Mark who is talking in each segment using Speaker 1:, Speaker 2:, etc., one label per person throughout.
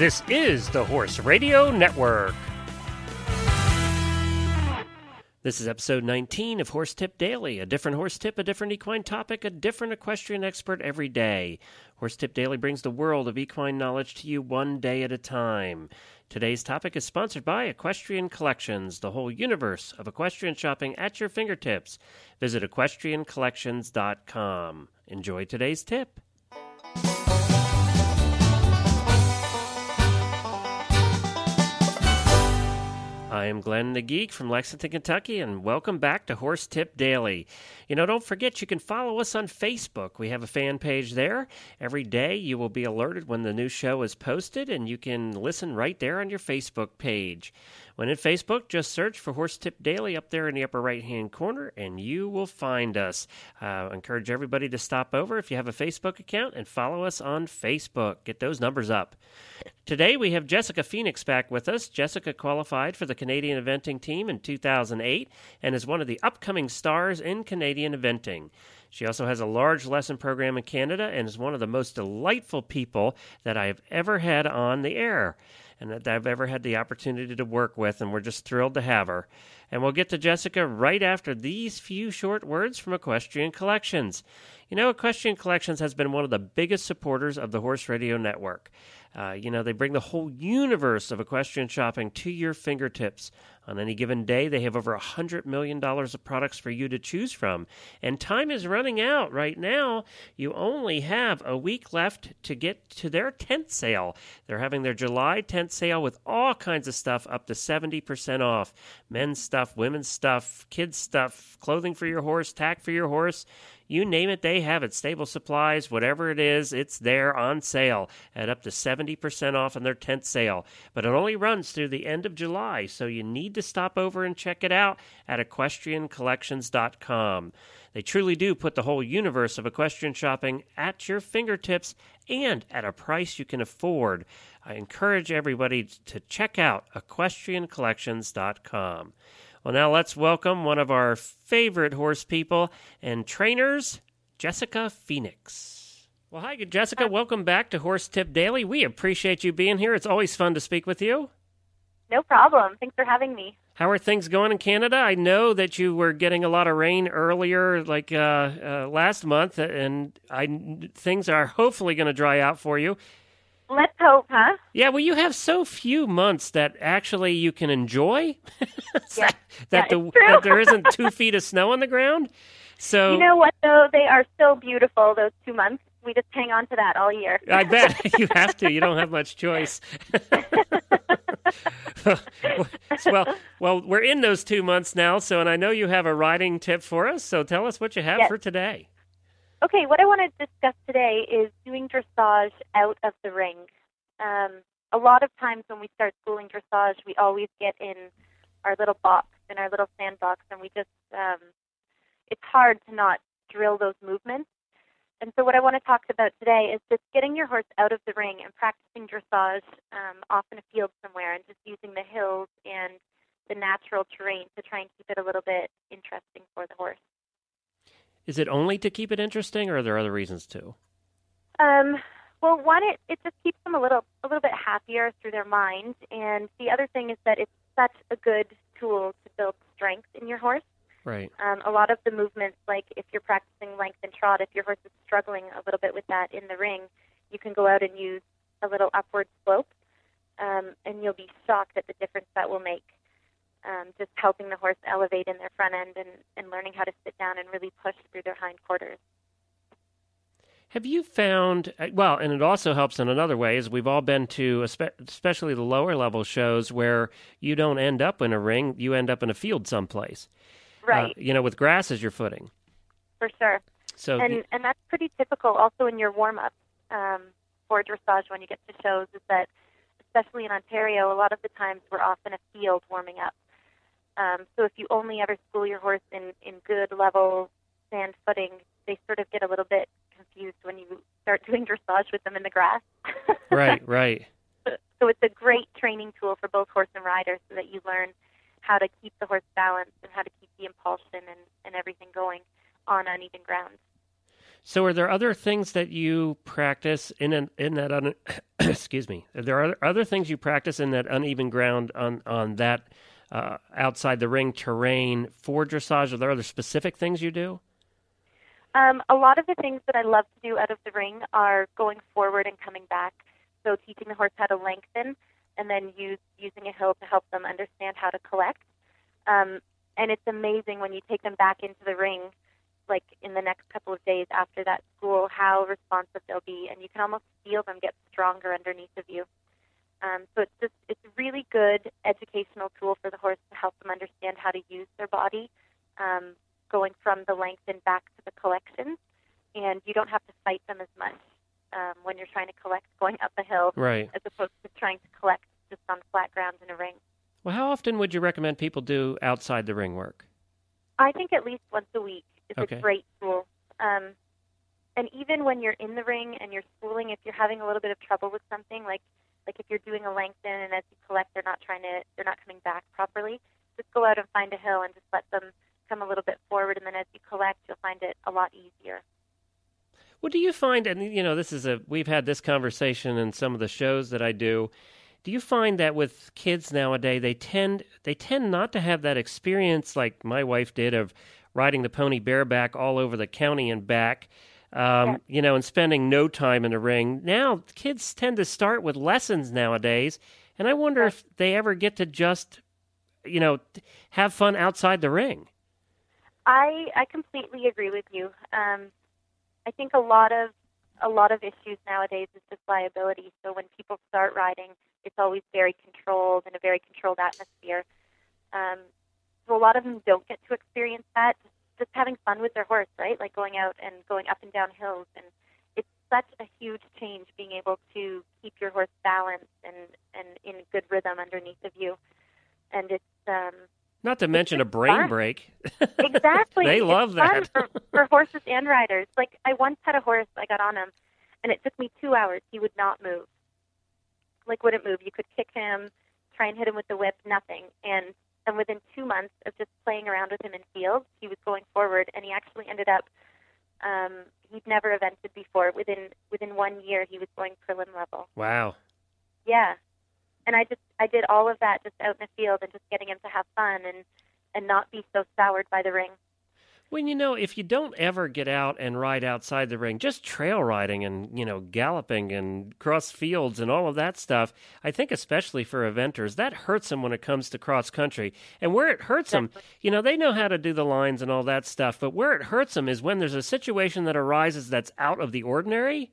Speaker 1: This is the Horse Radio Network. This is episode 19 of Horse Tip Daily. A different horse tip, a different equine topic, a different equestrian expert every day. Horse Tip Daily brings the world of equine knowledge to you one day at a time. Today's topic is sponsored by Equestrian Collections, the whole universe of equestrian shopping at your fingertips. Visit equestriancollections.com. Enjoy today's tip. I am Glenn the Geek from Lexington, Kentucky, and welcome back to Horse Tip Daily. You know, don't forget you can follow us on Facebook. We have a fan page there. Every day you will be alerted when the new show is posted, and you can listen right there on your Facebook page. When in Facebook, just search for Horse Tip Daily up there in the upper right hand corner, and you will find us. Uh, encourage everybody to stop over if you have a Facebook account and follow us on Facebook. Get those numbers up. Today we have Jessica Phoenix back with us. Jessica qualified for the Canadian eventing team in 2008 and is one of the upcoming stars in Canadian eventing. She also has a large lesson program in Canada and is one of the most delightful people that I have ever had on the air and that I've ever had the opportunity to work with, and we're just thrilled to have her. And we'll get to Jessica right after these few short words from Equestrian Collections. You know, Equestrian Collections has been one of the biggest supporters of the Horse Radio Network. Uh, you know, they bring the whole universe of equestrian shopping to your fingertips. On any given day, they have over $100 million of products for you to choose from. And time is running out right now. You only have a week left to get to their tent sale. They're having their July tent sale with all kinds of stuff up to 70% off men's stuff, women's stuff, kids' stuff, clothing for your horse, tack for your horse. You name it, they have it. Stable supplies, whatever it is, it's there on sale at up to 70% off on their tent sale. But it only runs through the end of July, so you need to stop over and check it out at equestriancollections.com. They truly do put the whole universe of equestrian shopping at your fingertips and at a price you can afford. I encourage everybody to check out equestriancollections.com. Well, now let's welcome one of our favorite horse people and trainers, Jessica Phoenix. Well, hi, Jessica. Welcome back to Horse Tip Daily. We appreciate you being here. It's always fun to speak with you.
Speaker 2: No problem. Thanks for having me.
Speaker 1: How are things going in Canada? I know that you were getting a lot of rain earlier, like uh, uh, last month, and I, things are hopefully going to dry out for you.
Speaker 2: Hope, huh?
Speaker 1: Yeah, well, you have so few months that actually you can enjoy.
Speaker 2: yeah.
Speaker 1: that,
Speaker 2: yeah,
Speaker 1: the, that there isn't two feet of snow on the ground. So
Speaker 2: you know what though, they are so beautiful. Those two months, we just hang on to that all year.
Speaker 1: I bet you have to. You don't have much choice. well, well, we're in those two months now. So, and I know you have a riding tip for us. So, tell us what you have
Speaker 2: yes.
Speaker 1: for today.
Speaker 2: Okay, what I want to discuss today is doing dressage out of the ring. Um, a lot of times when we start schooling dressage, we always get in our little box, in our little sandbox, and we just, um, it's hard to not drill those movements. And so, what I want to talk about today is just getting your horse out of the ring and practicing dressage um, off in a field somewhere and just using the hills and the natural terrain to try and keep it a little bit interesting for the horse.
Speaker 1: Is it only to keep it interesting, or are there other reasons too?
Speaker 2: Um, well, one, it, it just keeps them a little a little bit happier through their mind, and the other thing is that it's such a good tool to build strength in your horse.
Speaker 1: Right.
Speaker 2: Um, a lot of the movements, like if you're practicing length and trot, if your horse is struggling a little bit with that in the ring, you can go out and use a little upward slope, um, and you'll be shocked at the difference that will make um, just helping the horse elevate in their front end and, and learning how to sit down and really push through their hind quarters.
Speaker 1: Have you found, uh, well, and it also helps in another way, is we've all been to, especially the lower level shows where you don't end up in a ring, you end up in a field someplace.
Speaker 2: Right.
Speaker 1: Uh, you know, with grass as your footing.
Speaker 2: For sure.
Speaker 1: So
Speaker 2: and, and that's pretty typical also in your warm up um, for dressage when you get to shows, is that especially in Ontario, a lot of the times we're off in a field warming up. Um, so if you only ever school your horse in, in good level sand footing, they sort of get a little bit you start doing dressage with them in the grass.
Speaker 1: right, right.
Speaker 2: So it's a great training tool for both horse and rider so that you learn how to keep the horse balanced and how to keep the impulsion and, and everything going on uneven ground.
Speaker 1: So, are there other things that you practice in an, in that un, excuse me? Are there other, other things you practice in that uneven ground on on that uh, outside the ring terrain for dressage? Are there other specific things you do?
Speaker 2: Um, a lot of the things that I love to do out of the ring are going forward and coming back. So teaching the horse how to lengthen, and then use using a hill to help them understand how to collect. Um, and it's amazing when you take them back into the ring like in the next couple of days after that school how responsive they'll be, and you can almost feel them get stronger underneath of you. Um, so it's just it's a really good educational tool for the horse to help them understand how to use their body, um, going from the length and back to the collection, and you don't have to fight them as much um, when you're trying to collect going up a hill,
Speaker 1: right?
Speaker 2: As opposed to trying to collect just on flat ground in a ring.
Speaker 1: Well, how often would you recommend people do outside the ring work?
Speaker 2: I think at least once a week is
Speaker 1: okay.
Speaker 2: a great tool. Um, and even when you're in the ring and you're schooling, if you're having a little bit of trouble with something, like like if you're doing a lengthen and as you collect they're not trying to they're not coming back properly, just go out and find a hill and just let them come a little bit forward, and then as you collect, you'll find it a lot easier.
Speaker 1: Well, do you find, and you know, this is a we've had this conversation in some of the shows that I do. Do you find that with kids nowadays, they tend they tend not to have that experience like my wife did of riding the pony bareback all over the county and back, um, you know, and spending no time in the ring. Now, kids tend to start with lessons nowadays, and I wonder if they ever get to just, you know, have fun outside the ring.
Speaker 2: I I completely agree with you. Um, I think a lot of a lot of issues nowadays is just liability. So when people start riding, it's always very controlled in a very controlled atmosphere. Um, so a lot of them don't get to experience that. Just, having fun with their horse, right? Like going out and going up and down hills, and it's such a huge change being able to keep your horse balanced and and in good rhythm underneath of you. And it's um,
Speaker 1: not to mention a brain
Speaker 2: fun.
Speaker 1: break.
Speaker 2: exactly.
Speaker 1: they love that.
Speaker 2: for, for horses and riders. Like I once had a horse, I got on him, and it took me two hours. He would not move. Like wouldn't move. You could kick him, try and hit him with the whip, nothing. And and within two months of just playing around with him in fields, he was going forward, and he actually ended up. Um, he'd never evented before. Within within one year, he was going prelim level.
Speaker 1: Wow.
Speaker 2: Yeah, and I just I did all of that just out in the field and just getting him to have fun and and not be so soured by the ring.
Speaker 1: Well, you know, if you don't ever get out and ride outside the ring, just trail riding and, you know, galloping and cross fields and all of that stuff, I think especially for eventers, that hurts them when it comes to cross country. And where it hurts them, you know, they know how to do the lines and all that stuff, but where it hurts them is when there's a situation that arises that's out of the ordinary.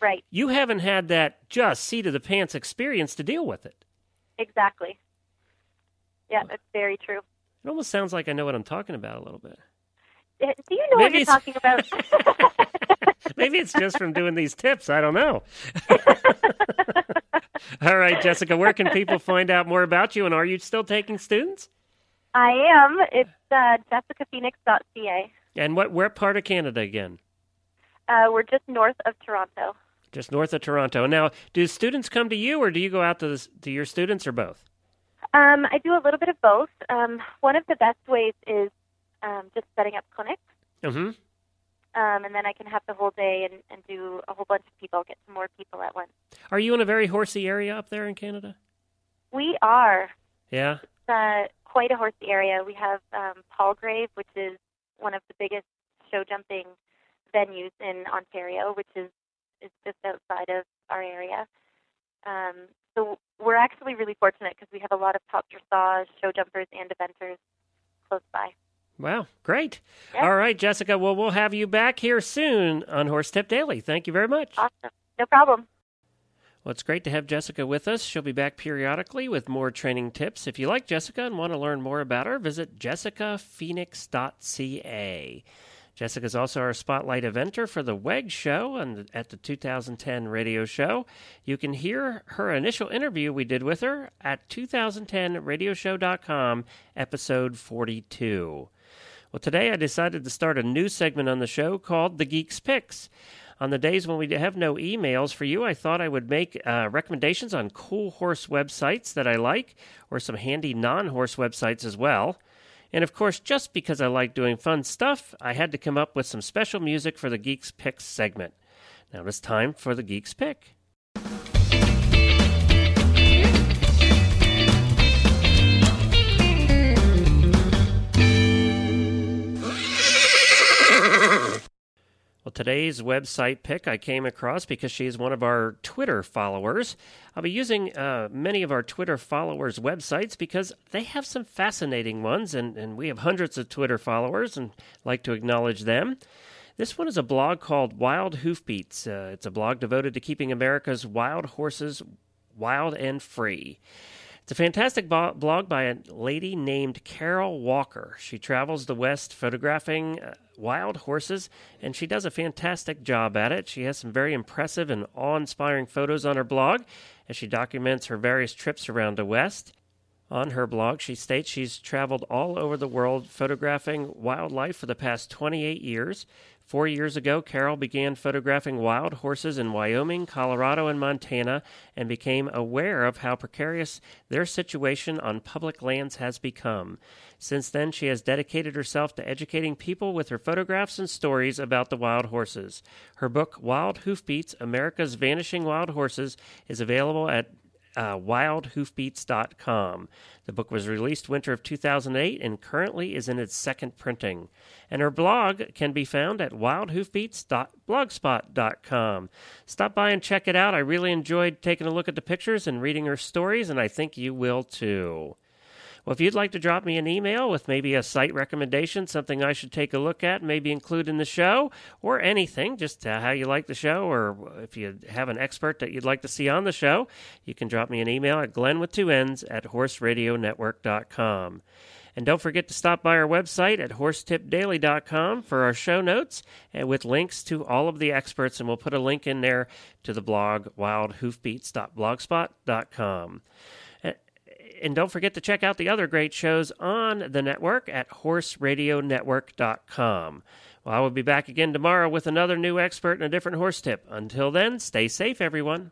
Speaker 2: Right.
Speaker 1: You haven't had that just seat of the pants experience to deal with it.
Speaker 2: Exactly. Yeah, that's very true.
Speaker 1: It almost sounds like I know what I'm talking about a little bit.
Speaker 2: Do you know
Speaker 1: Maybe
Speaker 2: what you're talking about?
Speaker 1: Maybe it's just from doing these tips. I don't know. All right, Jessica, where can people find out more about you? And are you still taking students?
Speaker 2: I am. It's uh, jessicaphoenix.ca.
Speaker 1: And what where part of Canada again?
Speaker 2: Uh, we're just north of Toronto.
Speaker 1: Just north of Toronto. Now, do students come to you, or do you go out to the, to your students, or both?
Speaker 2: Um, I do a little bit of both. Um, one of the best ways is um, just setting up clinics.
Speaker 1: Mm-hmm.
Speaker 2: Um, and then I can have the whole day and, and do a whole bunch of people, get some more people at once.
Speaker 1: Are you in a very horsey area up there in Canada?
Speaker 2: We are.
Speaker 1: Yeah.
Speaker 2: It's uh, quite a horsey area. We have um, Palgrave, which is one of the biggest show jumping venues in Ontario, which is is just outside of our area. Um, so we're actually really fortunate because we have a lot of top dressage, show jumpers, and eventers close by.
Speaker 1: Wow, great. All right, Jessica. Well, we'll have you back here soon on Horse Tip Daily. Thank you very much.
Speaker 2: Awesome. No problem.
Speaker 1: Well, it's great to have Jessica with us. She'll be back periodically with more training tips. If you like Jessica and want to learn more about her, visit jessicaphoenix.ca. Jessica's also our spotlight eventer for the WEG show and at the 2010 radio show. You can hear her initial interview we did with her at 2010radioshow.com, episode 42. Well, today I decided to start a new segment on the show called The Geeks Picks. On the days when we have no emails for you, I thought I would make uh, recommendations on cool horse websites that I like, or some handy non horse websites as well. And of course, just because I like doing fun stuff, I had to come up with some special music for the Geeks Pick segment. Now it's time for the Geeks Pick. Well, today's website pick I came across because she's one of our Twitter followers. I'll be using uh, many of our Twitter followers' websites because they have some fascinating ones, and, and we have hundreds of Twitter followers and like to acknowledge them. This one is a blog called Wild Hoofbeats. Uh, it's a blog devoted to keeping America's wild horses wild and free. It's a fantastic bo- blog by a lady named Carol Walker. She travels the West photographing uh, wild horses, and she does a fantastic job at it. She has some very impressive and awe inspiring photos on her blog as she documents her various trips around the West. On her blog, she states she's traveled all over the world photographing wildlife for the past 28 years. Four years ago, Carol began photographing wild horses in Wyoming, Colorado, and Montana and became aware of how precarious their situation on public lands has become. Since then, she has dedicated herself to educating people with her photographs and stories about the wild horses. Her book, Wild Hoofbeats America's Vanishing Wild Horses, is available at uh, wildhoofbeats.com. The book was released winter of 2008 and currently is in its second printing. And her blog can be found at wildhoofbeats.blogspot.com. Stop by and check it out. I really enjoyed taking a look at the pictures and reading her stories, and I think you will too. Well, if you'd like to drop me an email with maybe a site recommendation, something I should take a look at, maybe include in the show, or anything, just uh, how you like the show, or if you have an expert that you'd like to see on the show, you can drop me an email at glenn with two N's at horseradionetwork.com. And don't forget to stop by our website at horsetipdaily.com for our show notes and with links to all of the experts. And we'll put a link in there to the blog wildhoofbeats.blogspot.com and don't forget to check out the other great shows on the network at horseradionetwork.com. Well, I will be back again tomorrow with another new expert and a different horse tip. Until then, stay safe, everyone.